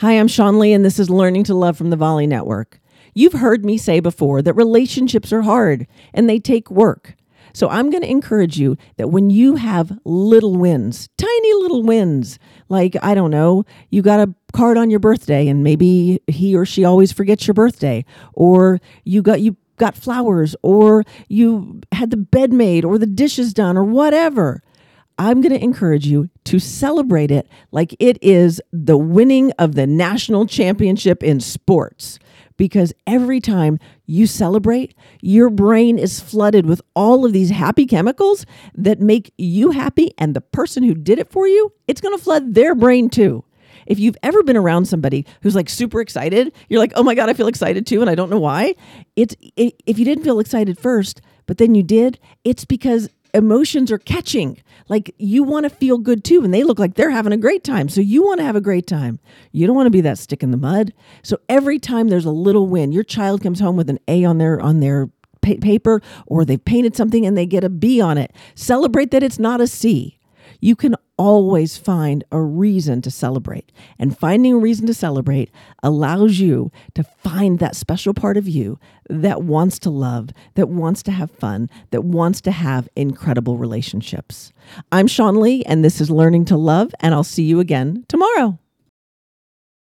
Hi, I'm Sean Lee, and this is Learning to Love from the Volley Network. You've heard me say before that relationships are hard and they take work. So I'm going to encourage you that when you have little wins, tiny little wins, like, I don't know, you got a card on your birthday and maybe he or she always forgets your birthday, or you got, you, got flowers or you had the bed made or the dishes done or whatever. I'm going to encourage you to celebrate it like it is the winning of the national championship in sports. Because every time you celebrate, your brain is flooded with all of these happy chemicals that make you happy, and the person who did it for you, it's going to flood their brain too. If you've ever been around somebody who's like super excited, you're like, oh my God, I feel excited too, and I don't know why. It's it, if you didn't feel excited first, but then you did, it's because emotions are catching. Like you want to feel good too, and they look like they're having a great time. So you want to have a great time. You don't want to be that stick in the mud. So every time there's a little win, your child comes home with an A on their on their paper or they've painted something and they get a B on it. Celebrate that it's not a C you can always find a reason to celebrate. And finding a reason to celebrate allows you to find that special part of you that wants to love, that wants to have fun, that wants to have incredible relationships. I'm Sean Lee, and this is Learning to Love, and I'll see you again tomorrow.